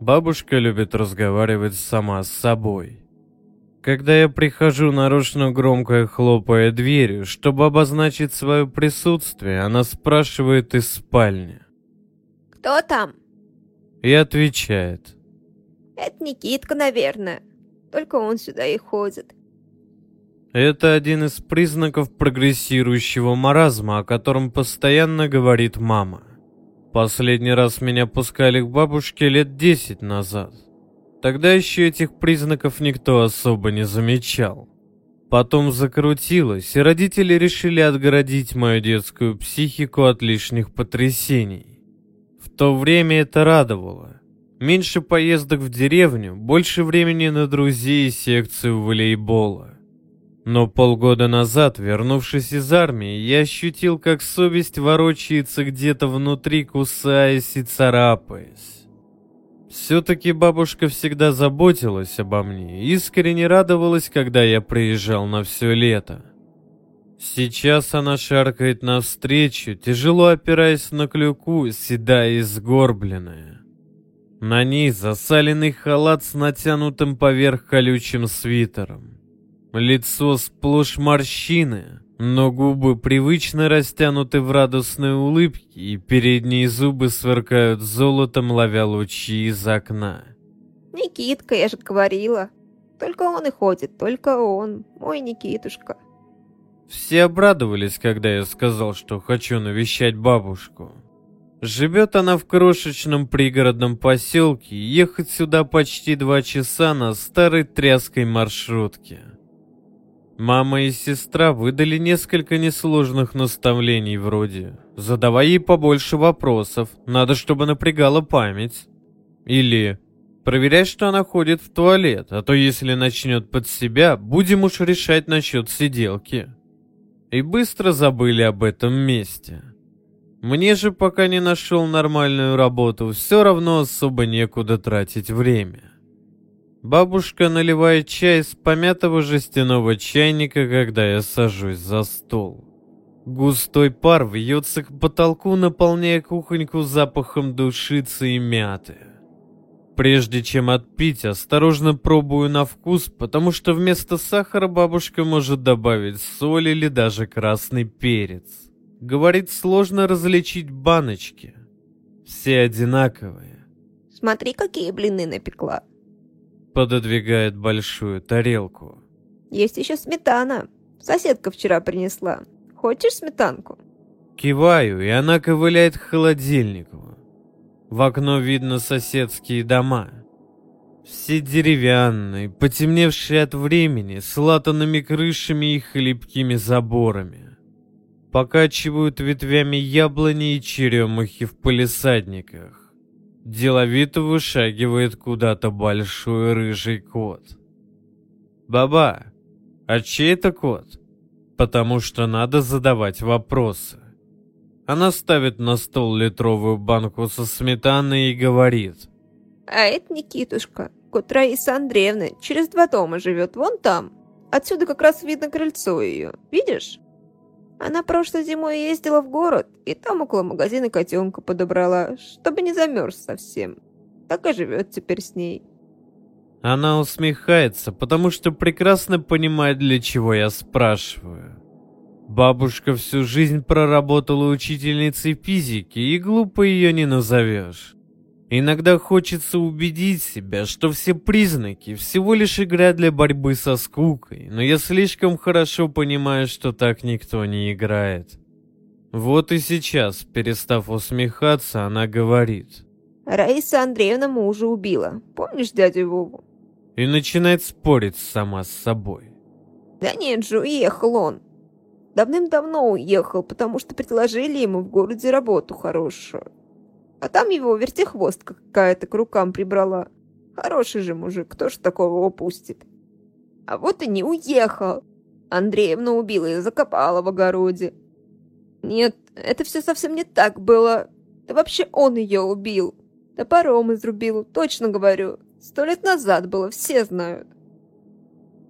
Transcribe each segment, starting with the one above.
Бабушка любит разговаривать сама с собой. Когда я прихожу нарочно громко хлопая дверью, чтобы обозначить свое присутствие, она спрашивает из спальни. «Кто там?» И отвечает. «Это Никитка, наверное. Только он сюда и ходит». Это один из признаков прогрессирующего маразма, о котором постоянно говорит мама. Последний раз меня пускали к бабушке лет десять назад. Тогда еще этих признаков никто особо не замечал. Потом закрутилось, и родители решили отгородить мою детскую психику от лишних потрясений. В то время это радовало. Меньше поездок в деревню, больше времени на друзей и секцию волейбола. Но полгода назад, вернувшись из армии, я ощутил, как совесть ворочается где-то внутри, кусаясь и царапаясь. Все-таки бабушка всегда заботилась обо мне, искренне радовалась, когда я приезжал на все лето. Сейчас она шаркает навстречу, тяжело опираясь на клюку, седая и сгорбленная. На ней засаленный халат с натянутым поверх колючим свитером. Лицо сплошь морщины, но губы привычно растянуты в радостной улыбке, и передние зубы сверкают золотом, ловя лучи из окна. «Никитка, я же говорила. Только он и ходит, только он, мой Никитушка». Все обрадовались, когда я сказал, что хочу навещать бабушку. Живет она в крошечном пригородном поселке, ехать сюда почти два часа на старой тряской маршрутке. Мама и сестра выдали несколько несложных наставлений вроде «Задавай ей побольше вопросов, надо, чтобы напрягала память». Или «Проверяй, что она ходит в туалет, а то если начнет под себя, будем уж решать насчет сиделки». И быстро забыли об этом месте. Мне же пока не нашел нормальную работу, все равно особо некуда тратить время. Бабушка наливает чай из помятого жестяного чайника, когда я сажусь за стол. Густой пар вьется к потолку, наполняя кухоньку запахом душицы и мяты. Прежде чем отпить, осторожно пробую на вкус, потому что вместо сахара бабушка может добавить соль или даже красный перец. Говорит, сложно различить баночки. Все одинаковые. Смотри, какие блины напекла пододвигает большую тарелку. Есть еще сметана. Соседка вчера принесла. Хочешь сметанку? Киваю, и она ковыляет к холодильнику. В окно видно соседские дома. Все деревянные, потемневшие от времени, с латанными крышами и хлипкими заборами. Покачивают ветвями яблони и черемухи в полисадниках. Деловито вышагивает куда-то большой рыжий кот. «Баба, а чей это кот?» «Потому что надо задавать вопросы». Она ставит на стол литровую банку со сметаной и говорит. «А это Никитушка, кот Раисы Андреевны, через два дома живет, вон там. Отсюда как раз видно крыльцо ее, видишь?» Она прошлой зимой ездила в город, и там около магазина котенка подобрала, чтобы не замерз совсем. Так и живет теперь с ней. Она усмехается, потому что прекрасно понимает, для чего я спрашиваю. Бабушка всю жизнь проработала учительницей физики, и глупо ее не назовешь. Иногда хочется убедить себя, что все признаки всего лишь игра для борьбы со скукой, но я слишком хорошо понимаю, что так никто не играет. Вот и сейчас, перестав усмехаться, она говорит. Раиса Андреевна мужа убила. Помнишь дядю Вову? И начинает спорить сама с собой. Да нет же, уехал он. Давным-давно уехал, потому что предложили ему в городе работу хорошую. А там его вертихвостка какая-то к рукам прибрала. Хороший же мужик, кто ж такого упустит? А вот и не уехал. Андреевна убила и закопала в огороде. Нет, это все совсем не так было. Да вообще он ее убил. Топором изрубил, точно говорю. Сто лет назад было, все знают.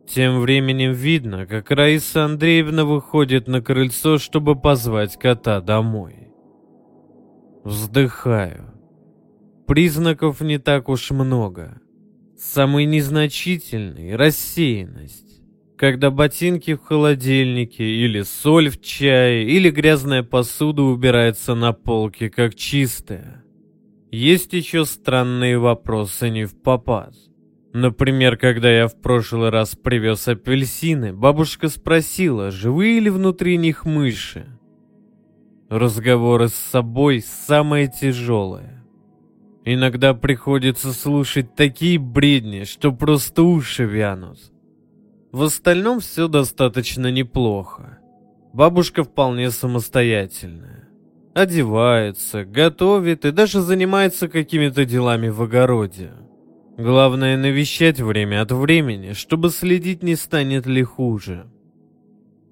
Тем временем видно, как Раиса Андреевна выходит на крыльцо, чтобы позвать кота домой. Вздыхаю. признаков не так уж много. Самый незначительный — рассеянность. Когда ботинки в холодильнике, или соль в чае, или грязная посуда убирается на полке как чистая. Есть еще странные вопросы не в попад. Например, когда я в прошлый раз привез апельсины, бабушка спросила, живые ли внутри них мыши. Разговоры с собой самое тяжелое. Иногда приходится слушать такие бредни, что просто уши вянут. В остальном все достаточно неплохо. Бабушка вполне самостоятельная. Одевается, готовит и даже занимается какими-то делами в огороде. Главное навещать время от времени, чтобы следить, не станет ли хуже.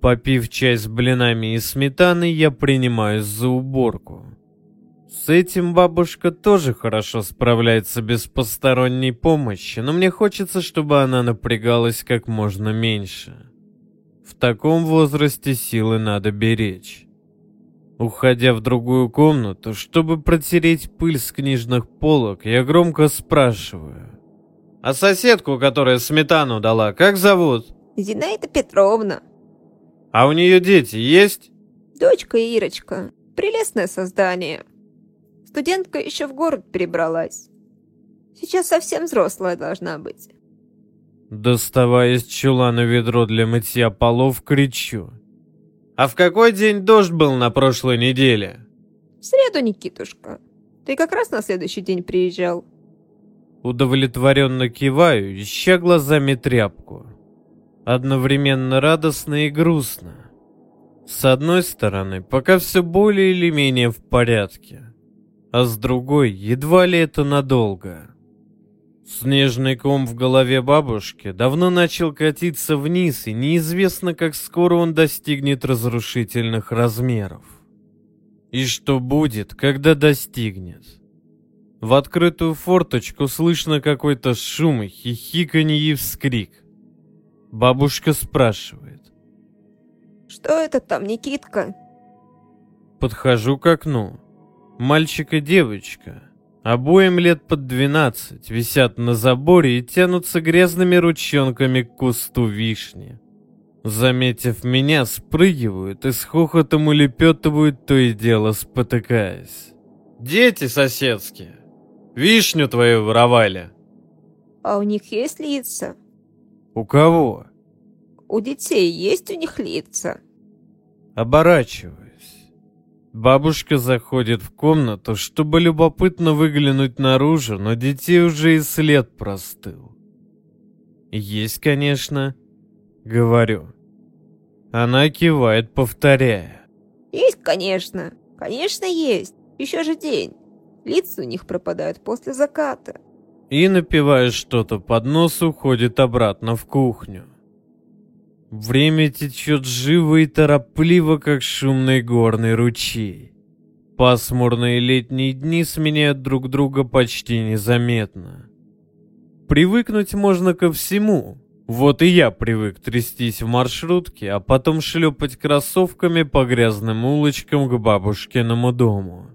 Попив чай с блинами и сметаной, я принимаюсь за уборку. С этим бабушка тоже хорошо справляется без посторонней помощи, но мне хочется, чтобы она напрягалась как можно меньше. В таком возрасте силы надо беречь. Уходя в другую комнату, чтобы протереть пыль с книжных полок, я громко спрашиваю. «А соседку, которая сметану дала, как зовут?» Зинаида Петровна. «А у нее дети есть?» Дочка Ирочка. Прелестное создание. Студентка еще в город перебралась. Сейчас совсем взрослая должна быть. Доставая из чулана ведро для мытья полов, кричу. «А в какой день дождь был на прошлой неделе?» В среду, Никитушка. Ты как раз на следующий день приезжал. Удовлетворенно киваю, ища глазами тряпку. Одновременно радостно и грустно. С одной стороны, пока все более или менее в порядке а с другой едва ли это надолго. Снежный ком в голове бабушки давно начал катиться вниз, и неизвестно, как скоро он достигнет разрушительных размеров. И что будет, когда достигнет? В открытую форточку слышно какой-то шум, хихиканье и вскрик. Бабушка спрашивает. Что это там, Никитка? Подхожу к окну. Мальчик и девочка, обоим лет под двенадцать, висят на заборе и тянутся грязными ручонками к кусту вишни. Заметив меня, спрыгивают и с хохотом улепетывают, то и дело спотыкаясь. «Дети соседские! Вишню твою воровали!» А у них есть лица? «У кого?» У детей есть у них лица? Оборачиваюсь. Бабушка заходит в комнату, чтобы любопытно выглянуть наружу, но детей уже и след простыл. Есть, конечно, говорю. Она кивает, повторяя. Есть, конечно. Конечно, есть. Еще же день. Лица у них пропадают после заката. И, напивая что-то под нос, уходит обратно в кухню. Время течет живо и торопливо, как шумный горный ручей. Пасмурные летние дни сменяют друг друга почти незаметно. Привыкнуть можно ко всему. Вот и я привык трястись в маршрутке, а потом шлепать кроссовками по грязным улочкам к бабушкиному дому.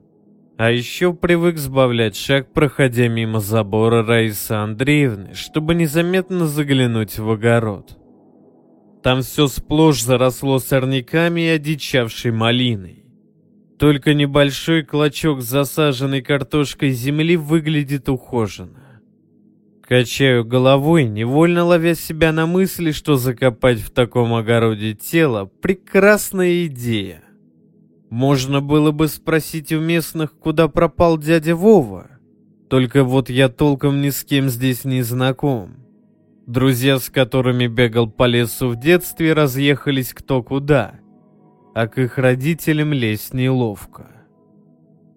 А еще привык сбавлять шаг, проходя мимо забора Раисы Андреевны, чтобы незаметно заглянуть в огород. Там все сплошь заросло сорняками и одичавшей малиной. Только небольшой клочок засаженной картошкой земли выглядит ухоженно. Качаю головой, невольно ловя себя на мысли, что закопать в таком огороде тело — прекрасная идея. Можно было бы спросить у местных, куда пропал дядя Вова. Только вот я толком ни с кем здесь не знаком. Друзья, с которыми бегал по лесу в детстве, разъехались кто куда, а к их родителям лезть неловко.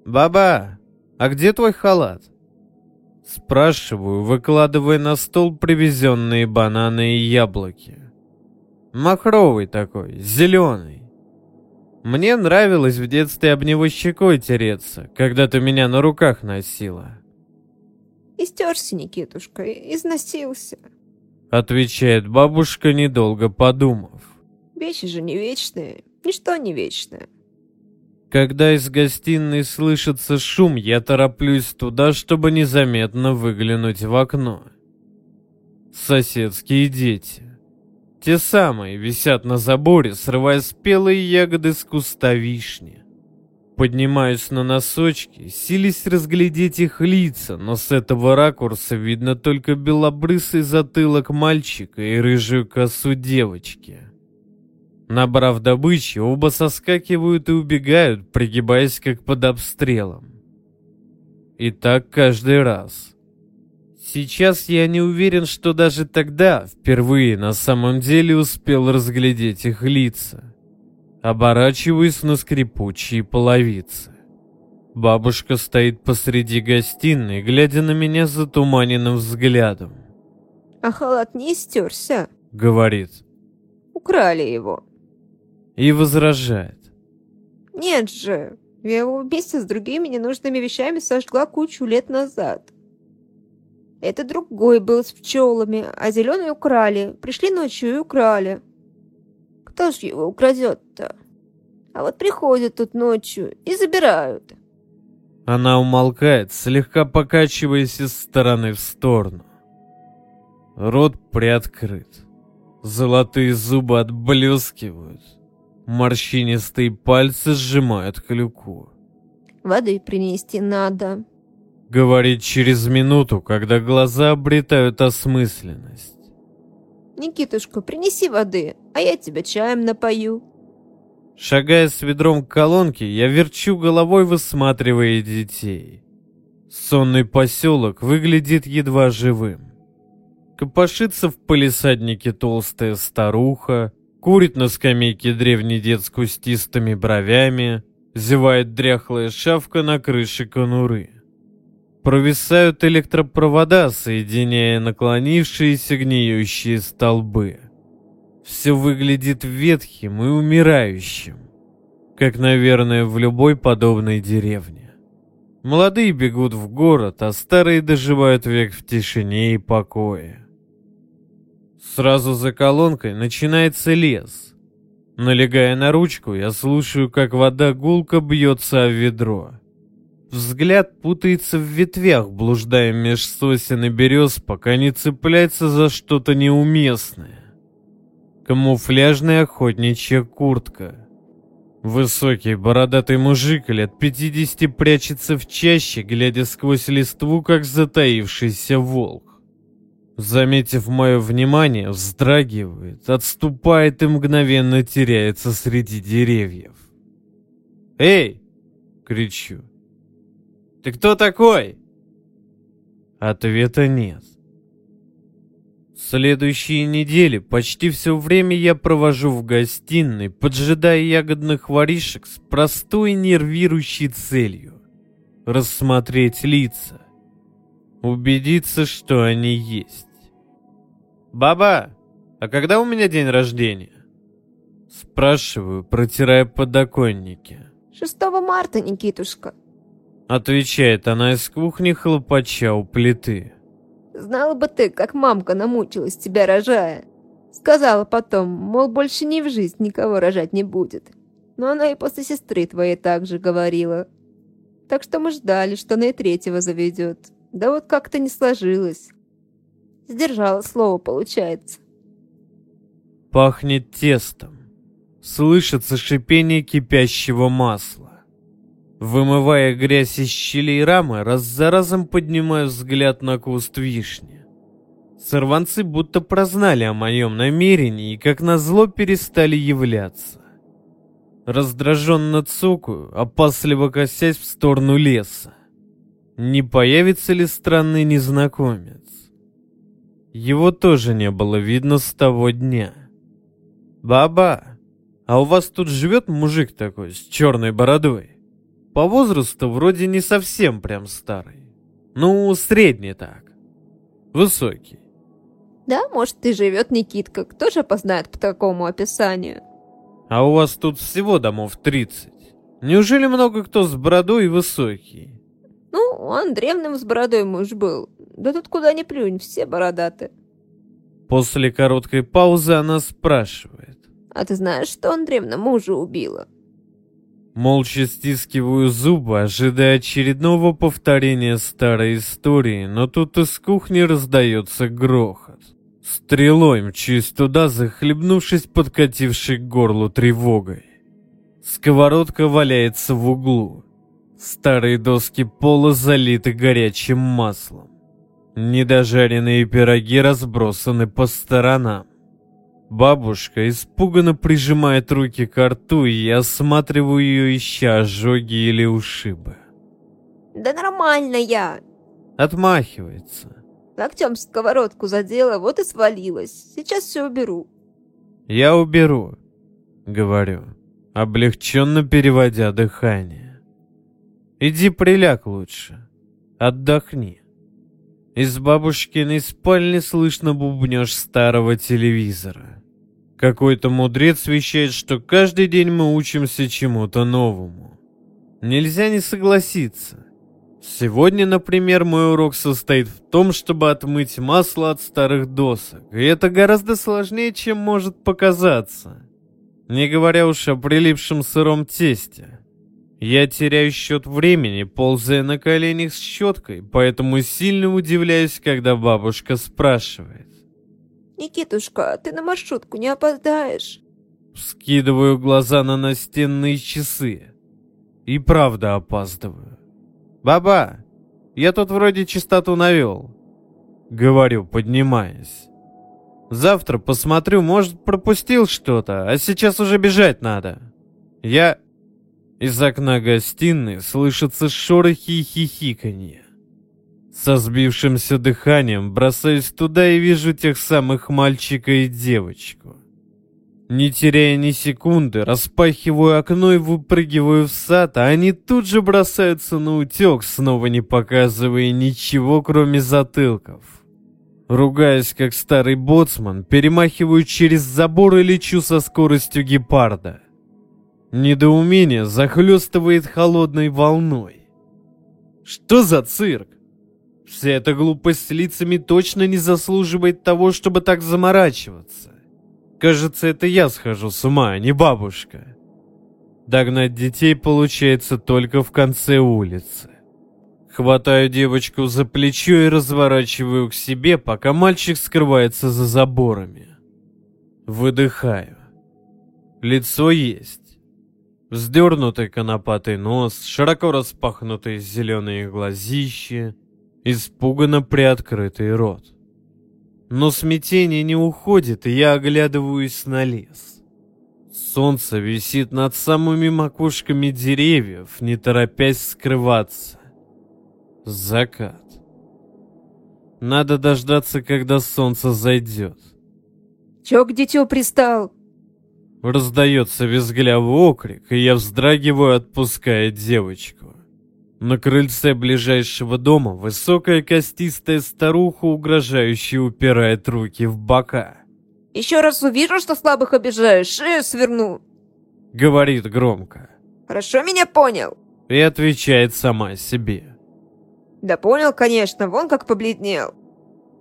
«Баба, а где твой халат?» Спрашиваю, выкладывая на стол привезенные бананы и яблоки. Махровый такой, зеленый. Мне нравилось в детстве об него щекой тереться, когда ты меня на руках носила. Истерся, Никитушка, износился. Отвечает бабушка, недолго подумав. Вещи же не вечные, ничто не вечное. Когда из гостиной слышится шум, я тороплюсь туда, чтобы незаметно выглянуть в окно. Соседские дети. Те самые висят на заборе, срывая спелые ягоды с куста вишни. Поднимаюсь на носочки, сились разглядеть их лица, но с этого ракурса видно только белобрысый затылок мальчика и рыжую косу девочки. Набрав добычи, оба соскакивают и убегают, пригибаясь как под обстрелом. И так каждый раз. Сейчас я не уверен, что даже тогда впервые на самом деле успел разглядеть их лица. Оборачиваюсь на скрипучие половицы. Бабушка стоит посреди гостиной, глядя на меня затуманенным взглядом. «А халат не истерся?» — говорит. «Украли его». И возражает. «Нет же, я его вместе с другими ненужными вещами сожгла кучу лет назад». Это другой был с пчелами, а зеленый украли. Пришли ночью и украли. Кто ж его украдет-то? А вот приходят тут ночью и забирают. Она умолкает, слегка покачиваясь из стороны в сторону. Рот приоткрыт. Золотые зубы отблескивают. Морщинистые пальцы сжимают клюку. Воды принести надо. Говорит через минуту, когда глаза обретают осмысленность. Никитушка, принеси воды, а я тебя чаем напою. Шагая с ведром к колонке, я верчу головой, высматривая детей. Сонный поселок выглядит едва живым. Копошится в полисаднике толстая старуха, курит на скамейке древний дед с кустистыми бровями, зевает дряхлая шавка на крыше конуры. Провисают электропровода, соединяя наклонившиеся гниющие столбы. Все выглядит ветхим и умирающим, как, наверное, в любой подобной деревне. Молодые бегут в город, а старые доживают век в тишине и покое. Сразу за колонкой начинается лес. Налегая на ручку, я слушаю, как вода гулко бьется о ведро. Взгляд путается в ветвях, блуждая меж сосен и берез, пока не цепляется за что-то неуместное. Камуфляжная охотничья куртка. Высокий бородатый мужик лет пятидесяти прячется в чаще, глядя сквозь листву, как затаившийся волк. Заметив мое внимание, вздрагивает, отступает и мгновенно теряется среди деревьев. «Эй!» — кричу. Ты кто такой?» Ответа нет. Следующие недели почти все время я провожу в гостиной, поджидая ягодных воришек с простой нервирующей целью — рассмотреть лица, убедиться, что они есть. «Баба, а когда у меня день рождения?» Спрашиваю, протирая подоконники. 6 марта, Никитушка. Отвечает она из кухни, хлопача у плиты. Знала бы ты, как мамка намучилась тебя рожая. Сказала потом, мол, больше ни в жизнь никого рожать не будет. Но она и после сестры твоей также говорила. Так что мы ждали, что она и третьего заведет. Да вот как-то не сложилось. Сдержала слово, получается. Пахнет тестом. Слышится шипение кипящего масла. Вымывая грязь из щелей рамы, раз за разом поднимаю взгляд на куст вишни. Сорванцы будто прознали о моем намерении и, как назло, перестали являться. Раздраженно цокаю, опасливо косясь в сторону леса. Не появится ли странный незнакомец? Его тоже не было видно с того дня. «Баба, а у вас тут живет мужик такой с черной бородой?» По возрасту вроде не совсем прям старый. Ну, средний так. Высокий. Да, может, и живет Никитка. Кто же опознает по такому описанию? А у вас тут всего домов 30. Неужели много кто с бородой и высокий? Ну, он древним с бородой муж был. Да тут куда ни плюнь, все бородаты. После короткой паузы она спрашивает. А ты знаешь, что он древно мужа убила? Молча стискиваю зубы, ожидая очередного повторения старой истории, но тут из кухни раздается грохот. Стрелой мчусь туда, захлебнувшись подкатившей к горлу тревогой. Сковородка валяется в углу. Старые доски пола залиты горячим маслом. Недожаренные пироги разбросаны по сторонам. Бабушка испуганно прижимает руки к рту, и я осматриваю ее, ища ожоги или ушибы. Да нормально я. Отмахивается. Локтем сковородку задела, вот и свалилась. Сейчас все уберу. Я уберу, говорю, облегченно переводя дыхание. Иди приляг лучше, отдохни. Из бабушкиной спальни слышно бубнёж старого телевизора. Какой-то мудрец вещает, что каждый день мы учимся чему-то новому. Нельзя не согласиться. Сегодня, например, мой урок состоит в том, чтобы отмыть масло от старых досок, и это гораздо сложнее, чем может показаться. Не говоря уж о прилипшем сыром тесте. Я теряю счет времени, ползая на коленях с щеткой, поэтому сильно удивляюсь, когда бабушка спрашивает. «Никитушка, ты на маршрутку не опоздаешь?» Скидываю глаза на настенные часы. И правда опаздываю. «Баба, я тут вроде чистоту навел», — говорю, поднимаясь. «Завтра посмотрю, может, пропустил что-то, а сейчас уже бежать надо. Я...» Из окна гостиной слышатся шорохи и хихиканье. Со сбившимся дыханием бросаюсь туда и вижу тех самых мальчика и девочку. Не теряя ни секунды, распахиваю окно и выпрыгиваю в сад, а они тут же бросаются на утек, снова не показывая ничего, кроме затылков. Ругаясь, как старый боцман, перемахиваю через забор и лечу со скоростью гепарда. Недоумение захлестывает холодной волной. Что за цирк? Вся эта глупость с лицами точно не заслуживает того, чтобы так заморачиваться. Кажется, это я схожу с ума, а не бабушка. Догнать детей получается только в конце улицы. Хватаю девочку за плечо и разворачиваю к себе, пока мальчик скрывается за заборами. Выдыхаю. Лицо есть. Вздернутый конопатый нос, широко распахнутые зеленые глазища, испуганно приоткрытый рот. Но смятение не уходит, и я оглядываюсь на лес. Солнце висит над самыми макушками деревьев, не торопясь скрываться. Закат. Надо дождаться, когда солнце зайдет. Чё к дитё пристал? Раздается визглявый окрик, и я вздрагиваю, отпуская девочку. На крыльце ближайшего дома высокая костистая старуха угрожающе упирает руки в бока. Еще раз увижу, что слабых обижаешь, шею сверну. Говорит громко. Хорошо меня понял? И отвечает сама себе. Да понял, конечно, вон как побледнел.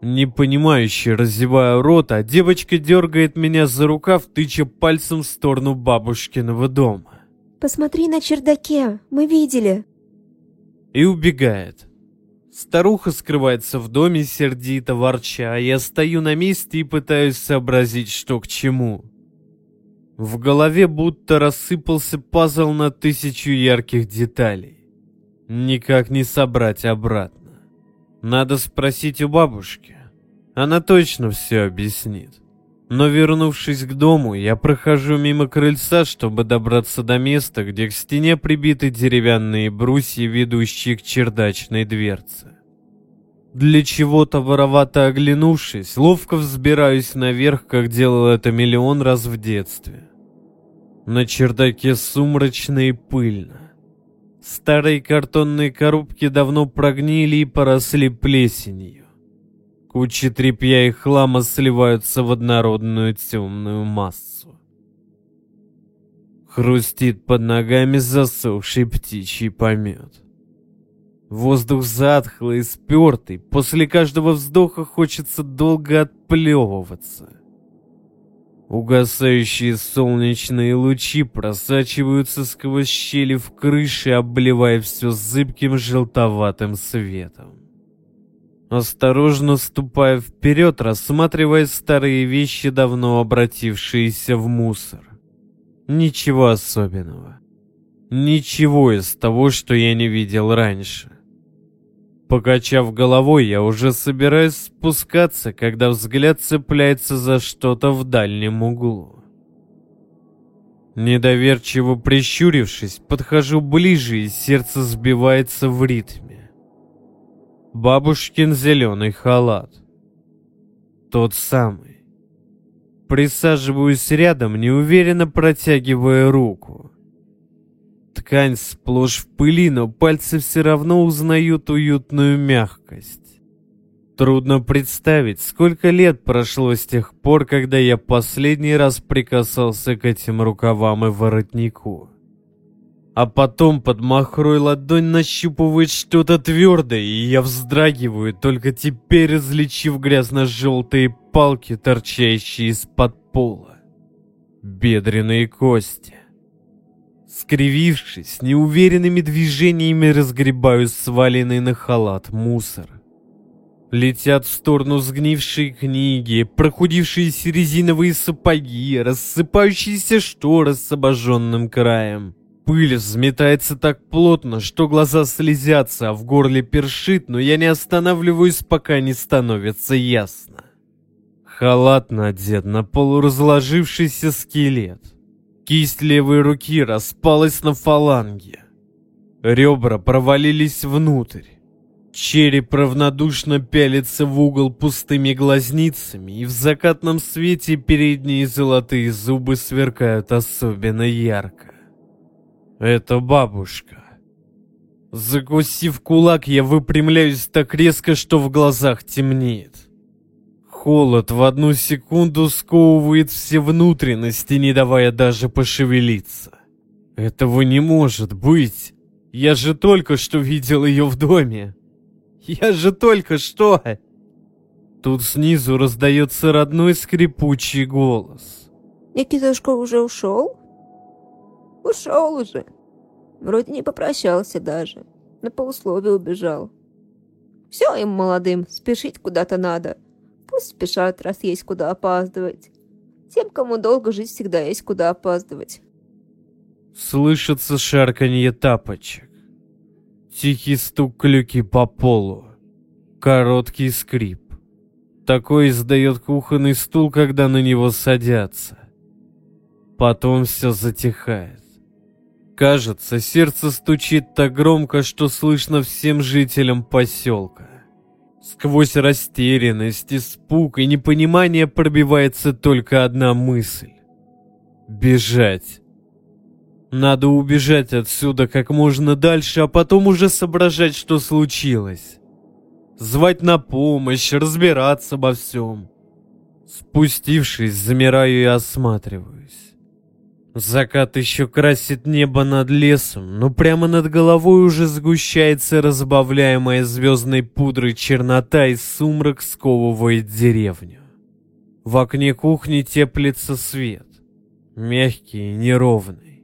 Непонимающе разевая рот, а девочка дергает меня за рукав, тыча пальцем в сторону бабушкиного дома. Посмотри на чердаке, мы видели и убегает. Старуха скрывается в доме, сердито ворча, а я стою на месте и пытаюсь сообразить, что к чему. В голове будто рассыпался пазл на тысячу ярких деталей. Никак не собрать обратно. Надо спросить у бабушки. Она точно все объяснит. Но вернувшись к дому, я прохожу мимо крыльца, чтобы добраться до места, где к стене прибиты деревянные брусья, ведущие к чердачной дверце. Для чего-то воровато оглянувшись, ловко взбираюсь наверх, как делал это миллион раз в детстве. На чердаке сумрачно и пыльно. Старые картонные коробки давно прогнили и поросли плесенью. Кучи тряпья и хлама сливаются в однородную темную массу. Хрустит под ногами засохший птичий помет. Воздух затхлый спертый, после каждого вздоха хочется долго отплевываться. Угасающие солнечные лучи просачиваются сквозь щели в крыше, обливая все зыбким желтоватым светом. Осторожно ступая вперед, рассматривая старые вещи, давно обратившиеся в мусор. Ничего особенного. Ничего из того, что я не видел раньше. Покачав головой, я уже собираюсь спускаться, когда взгляд цепляется за что-то в дальнем углу. Недоверчиво прищурившись, подхожу ближе, и сердце сбивается в ритме. Бабушкин зеленый халат. Тот самый. Присаживаюсь рядом, неуверенно протягивая руку. Ткань сплошь в пыли, но пальцы все равно узнают уютную мягкость. Трудно представить, сколько лет прошло с тех пор, когда я последний раз прикасался к этим рукавам и воротнику. А потом под махрой ладонь нащупывает что-то твердое, и я вздрагиваю, только теперь различив грязно-желтые палки, торчащие из-под пола. Бедренные кости. Скривившись, неуверенными движениями разгребаю сваленный на халат мусор. Летят в сторону сгнившие книги, прохудившиеся резиновые сапоги, рассыпающиеся шторы с обожженным краем. Пыль взметается так плотно, что глаза слезятся, а в горле першит, но я не останавливаюсь, пока не становится ясно. Халат надет на полуразложившийся скелет. Кисть левой руки распалась на фаланге. Ребра провалились внутрь. Череп равнодушно пялится в угол пустыми глазницами, и в закатном свете передние золотые зубы сверкают особенно ярко. Это бабушка. Закусив кулак, я выпрямляюсь так резко, что в глазах темнеет. Холод в одну секунду сковывает все внутренности, не давая даже пошевелиться. Этого не может быть. Я же только что видел ее в доме. Я же только что... Тут снизу раздается родной скрипучий голос. Никитушка уже ушел? Ушел уже. Вроде не попрощался даже. На полусловие убежал. Все им молодым, спешить куда-то надо. Пусть спешат, раз есть куда опаздывать. Тем, кому долго жить, всегда есть куда опаздывать. Слышится шарканье тапочек. Тихий стук клюки по полу. Короткий скрип. Такой издает кухонный стул, когда на него садятся. Потом все затихает. Кажется, сердце стучит так громко, что слышно всем жителям поселка. Сквозь растерянность, испуг и непонимание пробивается только одна мысль. Бежать. Надо убежать отсюда как можно дальше, а потом уже соображать, что случилось. Звать на помощь, разбираться обо всем. Спустившись, замираю и осматриваюсь. Закат еще красит небо над лесом, но прямо над головой уже сгущается разбавляемая звездной пудрой чернота и сумрак сковывает деревню. В окне кухни теплится свет, мягкий и неровный,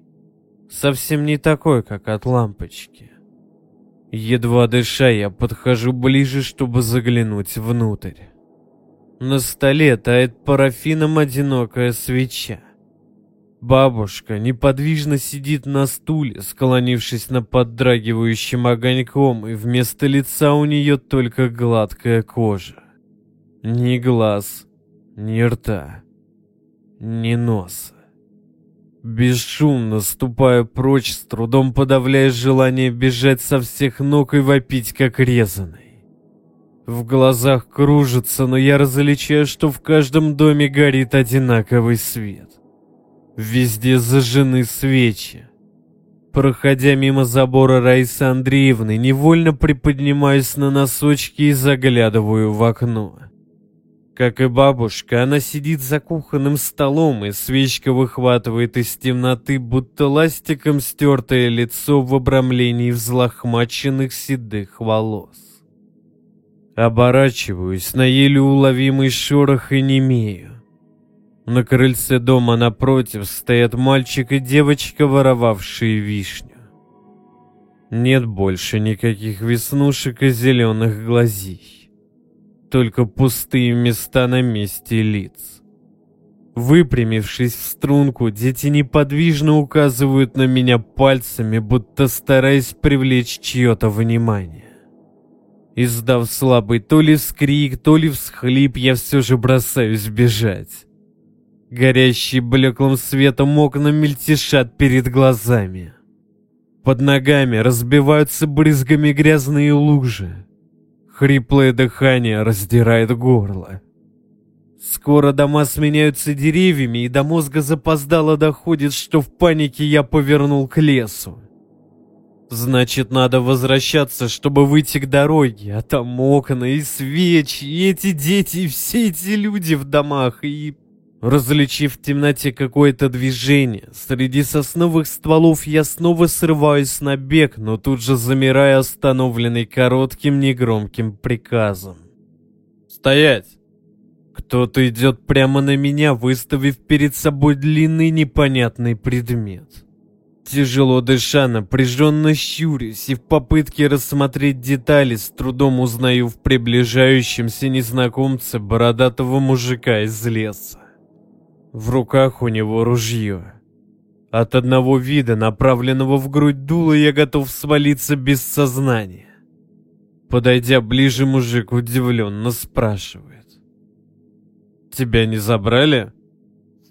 совсем не такой, как от лампочки. Едва дыша, я подхожу ближе, чтобы заглянуть внутрь. На столе тает парафином одинокая свеча. Бабушка неподвижно сидит на стуле, склонившись над поддрагивающим огоньком, и вместо лица у нее только гладкая кожа. Ни глаз, ни рта, ни носа. Бесшумно ступая прочь, с трудом подавляя желание бежать со всех ног и вопить, как резаный. В глазах кружится, но я различаю, что в каждом доме горит одинаковый свет. Везде зажжены свечи. Проходя мимо забора Раисы Андреевны, невольно приподнимаюсь на носочки и заглядываю в окно. Как и бабушка, она сидит за кухонным столом, и свечка выхватывает из темноты, будто ластиком стертое лицо в обрамлении взлохмаченных седых волос. Оборачиваюсь на еле уловимый шорох и немею. На крыльце дома напротив стоят мальчик и девочка, воровавшие вишню. Нет больше никаких веснушек и зеленых глазей. Только пустые места на месте лиц. Выпрямившись в струнку, дети неподвижно указывают на меня пальцами, будто стараясь привлечь чье-то внимание. Издав слабый то ли скрик, то ли всхлип, я все же бросаюсь бежать. Горящие блеклым светом окна мельтешат перед глазами. Под ногами разбиваются брызгами грязные лужи. Хриплое дыхание раздирает горло. Скоро дома сменяются деревьями, и до мозга запоздало доходит, что в панике я повернул к лесу. Значит, надо возвращаться, чтобы выйти к дороге, а там окна и свечи, и эти дети, и все эти люди в домах, и Различив в темноте какое-то движение, среди сосновых стволов я снова срываюсь на бег, но тут же замираю остановленный коротким негромким приказом. «Стоять!» Кто-то идет прямо на меня, выставив перед собой длинный непонятный предмет. Тяжело дыша, напряженно щурюсь и в попытке рассмотреть детали с трудом узнаю в приближающемся незнакомце бородатого мужика из леса. В руках у него ружье. От одного вида, направленного в грудь дула, я готов свалиться без сознания. Подойдя ближе, мужик удивленно спрашивает. «Тебя не забрали?»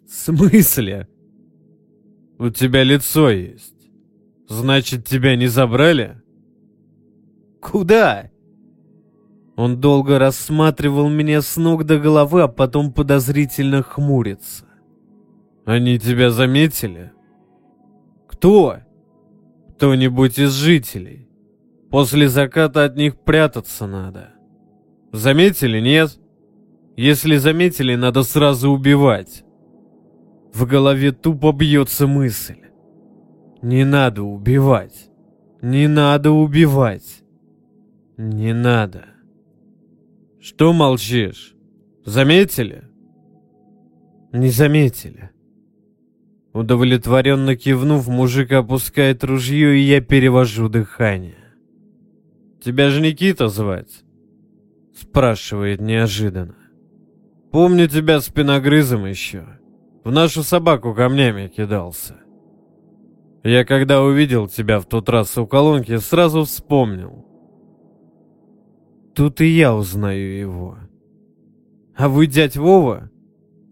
«В смысле?» «У тебя лицо есть. Значит, тебя не забрали?» «Куда?» Он долго рассматривал меня с ног до головы, а потом подозрительно хмурится. Они тебя заметили? Кто? Кто-нибудь из жителей. После заката от них прятаться надо. Заметили, нет? Если заметили, надо сразу убивать. В голове тупо бьется мысль. Не надо убивать. Не надо убивать. Не надо. Что молчишь? Заметили? Не заметили. Удовлетворенно кивнув, мужик опускает ружье, и я перевожу дыхание. «Тебя же Никита звать?» Спрашивает неожиданно. «Помню тебя спиногрызом еще. В нашу собаку камнями кидался. Я когда увидел тебя в тот раз у колонки, сразу вспомнил. Тут и я узнаю его. А вы дядь Вова?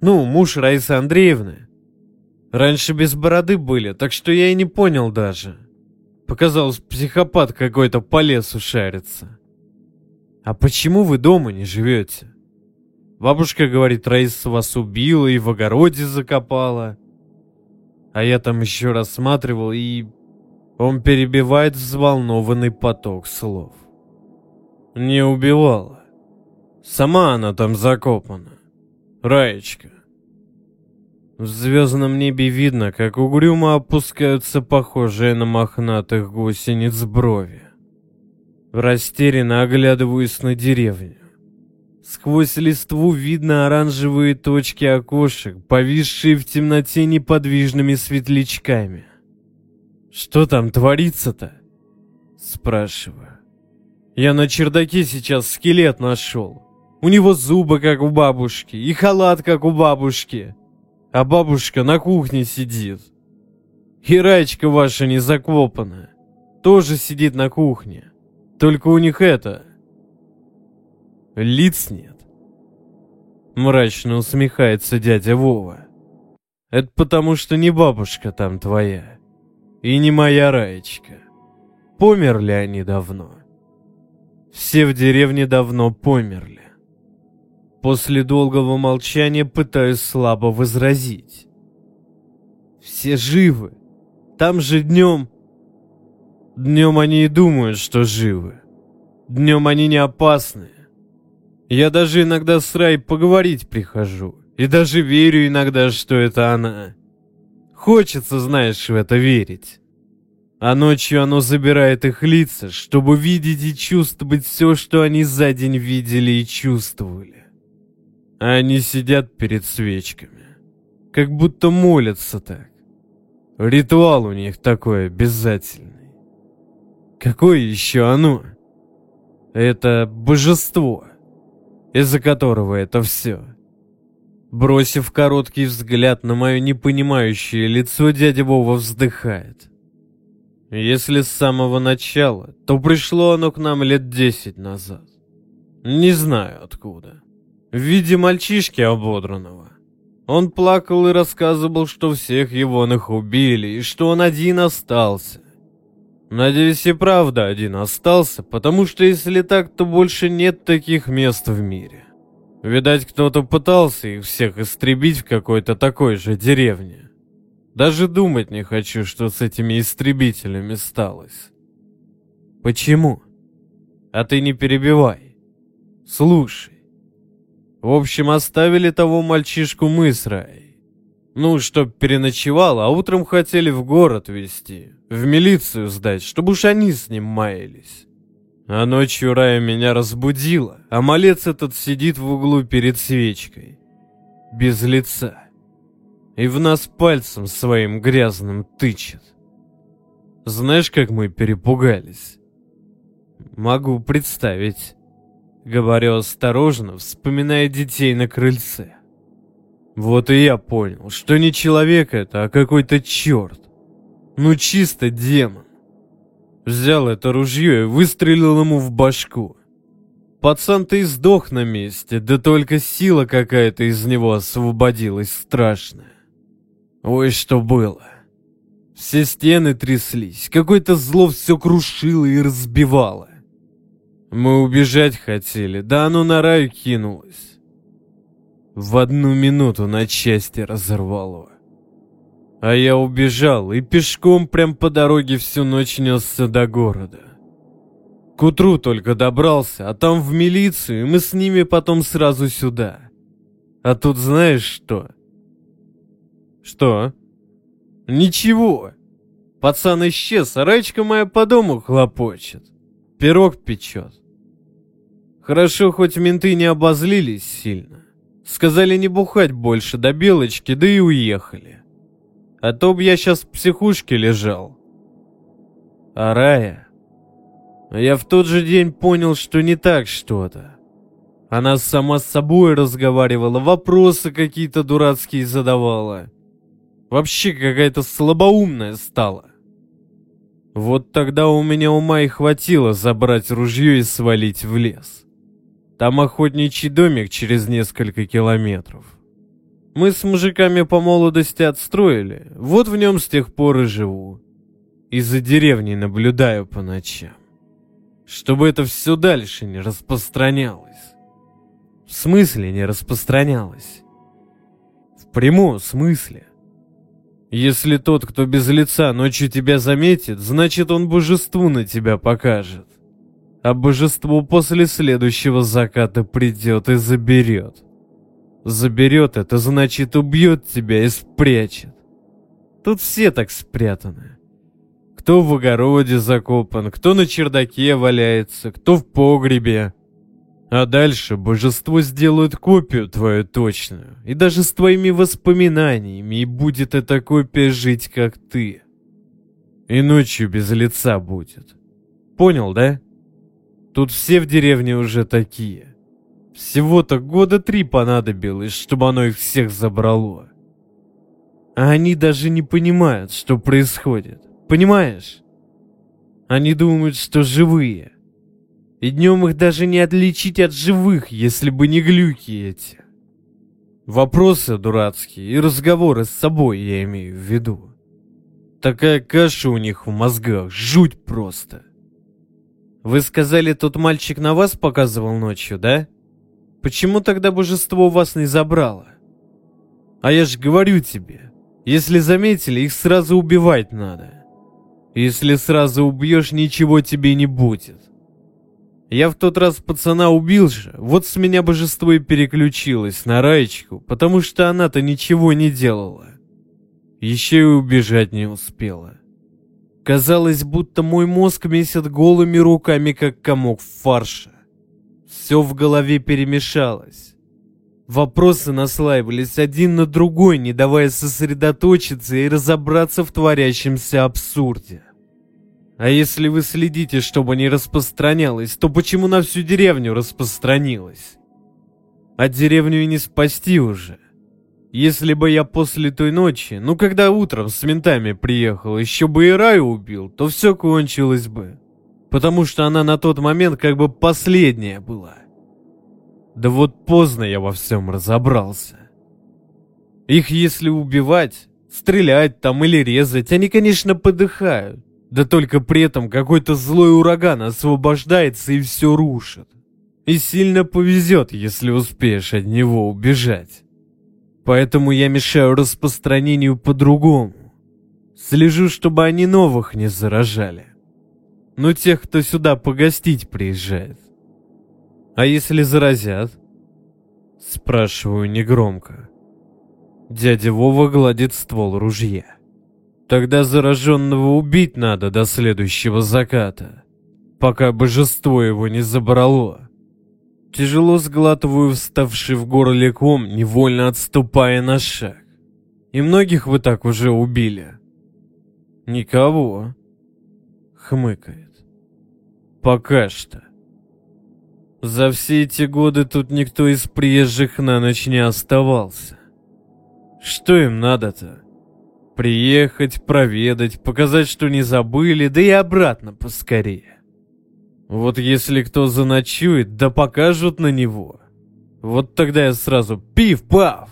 Ну, муж Раисы Андреевны?» Раньше без бороды были, так что я и не понял даже. Показалось, психопат какой-то по лесу шарится. А почему вы дома не живете? Бабушка говорит, Раиса вас убила и в огороде закопала. А я там еще рассматривал, и он перебивает взволнованный поток слов. Не убивала. Сама она там закопана. Раечка. В звездном небе видно, как угрюмо опускаются похожие на мохнатых гусениц брови. Растерянно оглядываюсь на деревню. Сквозь листву видно оранжевые точки окошек, повисшие в темноте неподвижными светлячками. «Что там творится-то?» Спрашиваю. «Я на чердаке сейчас скелет нашел. У него зубы, как у бабушки, и халат, как у бабушки а бабушка на кухне сидит. И Раечка ваша не закопана, тоже сидит на кухне. Только у них это... Лиц нет. Мрачно усмехается дядя Вова. Это потому, что не бабушка там твоя. И не моя Раечка. Померли они давно. Все в деревне давно померли. После долгого молчания пытаюсь слабо возразить. Все живы. Там же днем... Днем они и думают, что живы. Днем они не опасны. Я даже иногда с Рай поговорить прихожу. И даже верю иногда, что это она. Хочется, знаешь, в это верить. А ночью оно забирает их лица, чтобы видеть и чувствовать все, что они за день видели и чувствовали. Они сидят перед свечками. как будто молятся так. Ритуал у них такой обязательный. Какое еще оно? Это божество, из-за которого это все. Бросив короткий взгляд на мое непонимающее лицо, дядя Вова вздыхает. Если с самого начала, то пришло оно к нам лет десять назад. Не знаю откуда. В виде мальчишки ободранного. Он плакал и рассказывал, что всех его их убили, и что он один остался. Надеюсь, и правда один остался, потому что если так, то больше нет таких мест в мире. Видать, кто-то пытался их всех истребить в какой-то такой же деревне. Даже думать не хочу, что с этими истребителями сталось. Почему? А ты не перебивай. Слушай. В общем, оставили того мальчишку мы с Раей. Ну, чтоб переночевал, а утром хотели в город везти, в милицию сдать, чтобы уж они с ним маялись. А ночью Рая меня разбудила, а малец этот сидит в углу перед свечкой. Без лица. И в нас пальцем своим грязным тычет. Знаешь, как мы перепугались? Могу представить. Говорю осторожно, вспоминая детей на крыльце. Вот и я понял, что не человек это, а какой-то черт. Ну чисто демон. Взял это ружье и выстрелил ему в башку. Пацан-то и сдох на месте, да только сила какая-то из него освободилась страшная. Ой, что было. Все стены тряслись, какое-то зло все крушило и разбивало. Мы убежать хотели, да оно на раю кинулось. В одну минуту на части разорвало. А я убежал и пешком прям по дороге всю ночь несся до города. К утру только добрался, а там в милицию, и мы с ними потом сразу сюда. А тут знаешь что? Что? Ничего. Пацан исчез, а Раечка моя по дому хлопочет. Пирог печет. Хорошо, хоть менты не обозлились сильно. Сказали не бухать больше до белочки, да и уехали. А то б я сейчас в психушке лежал. А Рая... Я в тот же день понял, что не так что-то. Она сама с собой разговаривала, вопросы какие-то дурацкие задавала. Вообще какая-то слабоумная стала. Вот тогда у меня ума и хватило забрать ружье и свалить в лес. Там охотничий домик через несколько километров. Мы с мужиками по молодости отстроили, вот в нем с тех пор и живу. И за деревней наблюдаю по ночам. Чтобы это все дальше не распространялось. В смысле не распространялось? В прямом смысле. Если тот, кто без лица ночью тебя заметит, значит он божеству на тебя покажет а божество после следующего заката придет и заберет. Заберет это значит убьет тебя и спрячет. Тут все так спрятаны. Кто в огороде закопан, кто на чердаке валяется, кто в погребе. А дальше божество сделает копию твою точную, и даже с твоими воспоминаниями, и будет эта копия жить, как ты. И ночью без лица будет. Понял, да? Тут все в деревне уже такие. Всего-то года три понадобилось, чтобы оно их всех забрало. А они даже не понимают, что происходит. Понимаешь? Они думают, что живые. И днем их даже не отличить от живых, если бы не глюки эти. Вопросы дурацкие и разговоры с собой я имею в виду. Такая каша у них в мозгах, жуть просто. Вы сказали, тот мальчик на вас показывал ночью, да? Почему тогда божество вас не забрало? А я же говорю тебе, если заметили, их сразу убивать надо. Если сразу убьешь, ничего тебе не будет. Я в тот раз пацана убил же, вот с меня божество и переключилось на Раечку, потому что она-то ничего не делала. Еще и убежать не успела. Казалось, будто мой мозг месит голыми руками, как комок в фарше. Все в голове перемешалось. Вопросы наслаивались один на другой, не давая сосредоточиться и разобраться в творящемся абсурде. А если вы следите, чтобы не распространялось, то почему на всю деревню распространилось? А деревню и не спасти уже. Если бы я после той ночи, ну когда утром с ментами приехал, еще бы и Раю убил, то все кончилось бы. Потому что она на тот момент как бы последняя была. Да вот поздно я во всем разобрался. Их если убивать, стрелять там или резать, они, конечно, подыхают. Да только при этом какой-то злой ураган освобождается и все рушит. И сильно повезет, если успеешь от него убежать. Поэтому я мешаю распространению по-другому. Слежу, чтобы они новых не заражали. Ну, тех, кто сюда погостить приезжает. А если заразят? Спрашиваю негромко. Дядя Вова гладит ствол ружья. Тогда зараженного убить надо до следующего заката, пока божество его не забрало. Тяжело сглатываю вставший в горле ком, невольно отступая на шаг. И многих вы так уже убили. Никого. Хмыкает. Пока что. За все эти годы тут никто из приезжих на ночь не оставался. Что им надо-то? Приехать, проведать, показать, что не забыли, да и обратно поскорее. Вот если кто заночует, да покажут на него. Вот тогда я сразу пив-пав.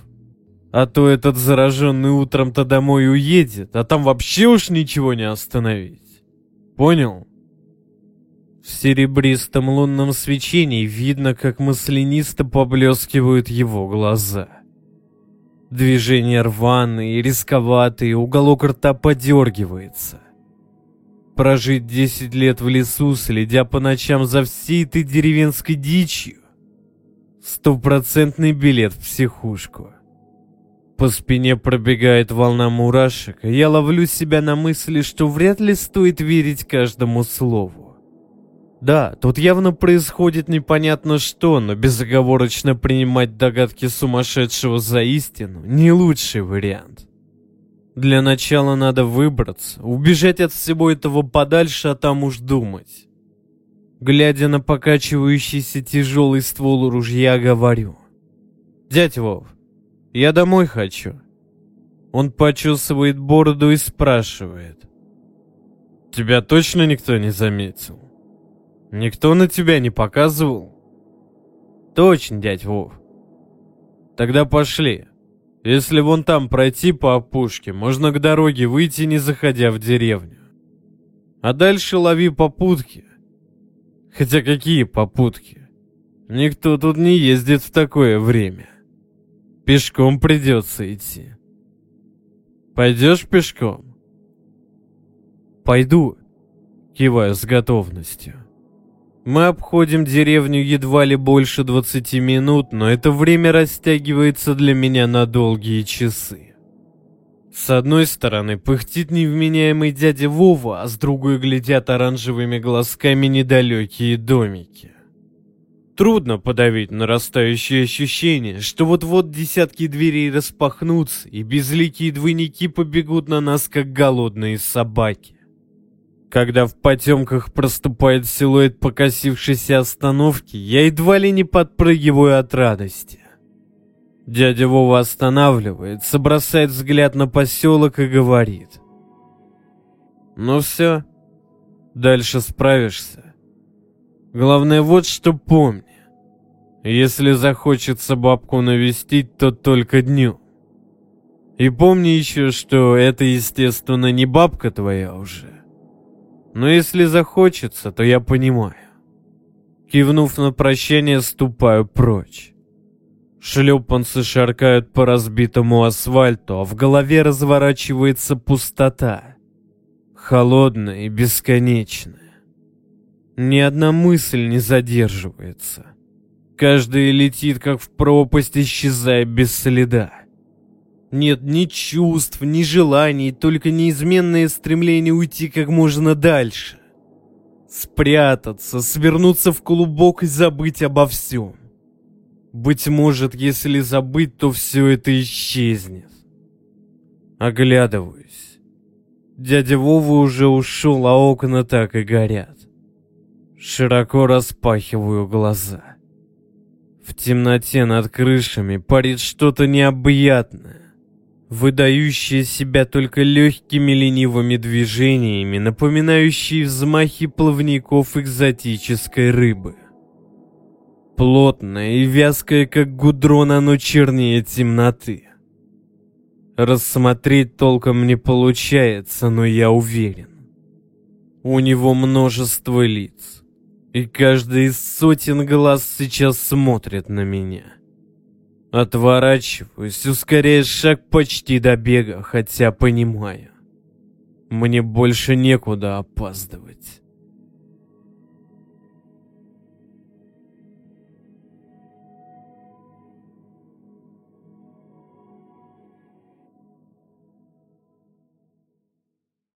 А то этот зараженный утром-то домой уедет, а там вообще уж ничего не остановить. Понял? В серебристом лунном свечении видно, как маслянисто поблескивают его глаза. Движения рваные, рисковатые, уголок рта подергивается. Прожить десять лет в лесу, следя по ночам за всей этой деревенской дичью. Стопроцентный билет в психушку. По спине пробегает волна мурашек, и я ловлю себя на мысли, что вряд ли стоит верить каждому слову. Да, тут явно происходит непонятно что, но безоговорочно принимать догадки сумасшедшего за истину – не лучший вариант. Для начала надо выбраться, убежать от всего этого подальше, а там уж думать. Глядя на покачивающийся тяжелый ствол ружья, говорю. «Дядь Вов, я домой хочу». Он почесывает бороду и спрашивает. «Тебя точно никто не заметил? Никто на тебя не показывал?» «Точно, дядь Вов». «Тогда пошли». Если вон там пройти по опушке, можно к дороге выйти, не заходя в деревню. А дальше лови попутки. Хотя какие попутки? Никто тут не ездит в такое время. Пешком придется идти. Пойдешь пешком? Пойду, киваю с готовностью. Мы обходим деревню едва ли больше 20 минут, но это время растягивается для меня на долгие часы. С одной стороны пыхтит невменяемый дядя Вова, а с другой глядят оранжевыми глазками недалекие домики. Трудно подавить нарастающее ощущение, что вот-вот десятки дверей распахнутся, и безликие двойники побегут на нас, как голодные собаки. Когда в потемках проступает силуэт покосившейся остановки, я едва ли не подпрыгиваю от радости. Дядя Вова останавливается, бросает взгляд на поселок и говорит. «Ну все, дальше справишься. Главное вот что помни. Если захочется бабку навестить, то только днем. И помни еще, что это, естественно, не бабка твоя уже, но если захочется, то я понимаю. Кивнув на прощание, ступаю прочь. Шлепанцы шаркают по разбитому асфальту, а в голове разворачивается пустота. Холодная и бесконечная. Ни одна мысль не задерживается. Каждая летит, как в пропасть, исчезая без следа. Нет ни чувств, ни желаний, только неизменное стремление уйти как можно дальше. Спрятаться, свернуться в клубок и забыть обо всем. Быть может, если забыть, то все это исчезнет. Оглядываюсь. Дядя Вова уже ушел, а окна так и горят. Широко распахиваю глаза. В темноте над крышами парит что-то необъятное, выдающее себя только легкими ленивыми движениями, напоминающие взмахи плавников экзотической рыбы. Плотное и вязкое, как гудрон, оно чернее темноты. Рассмотреть толком не получается, но я уверен. У него множество лиц, и каждый из сотен глаз сейчас смотрит на меня. Отворачиваюсь, ускоряя шаг почти до бега, хотя понимаю. Мне больше некуда опаздывать.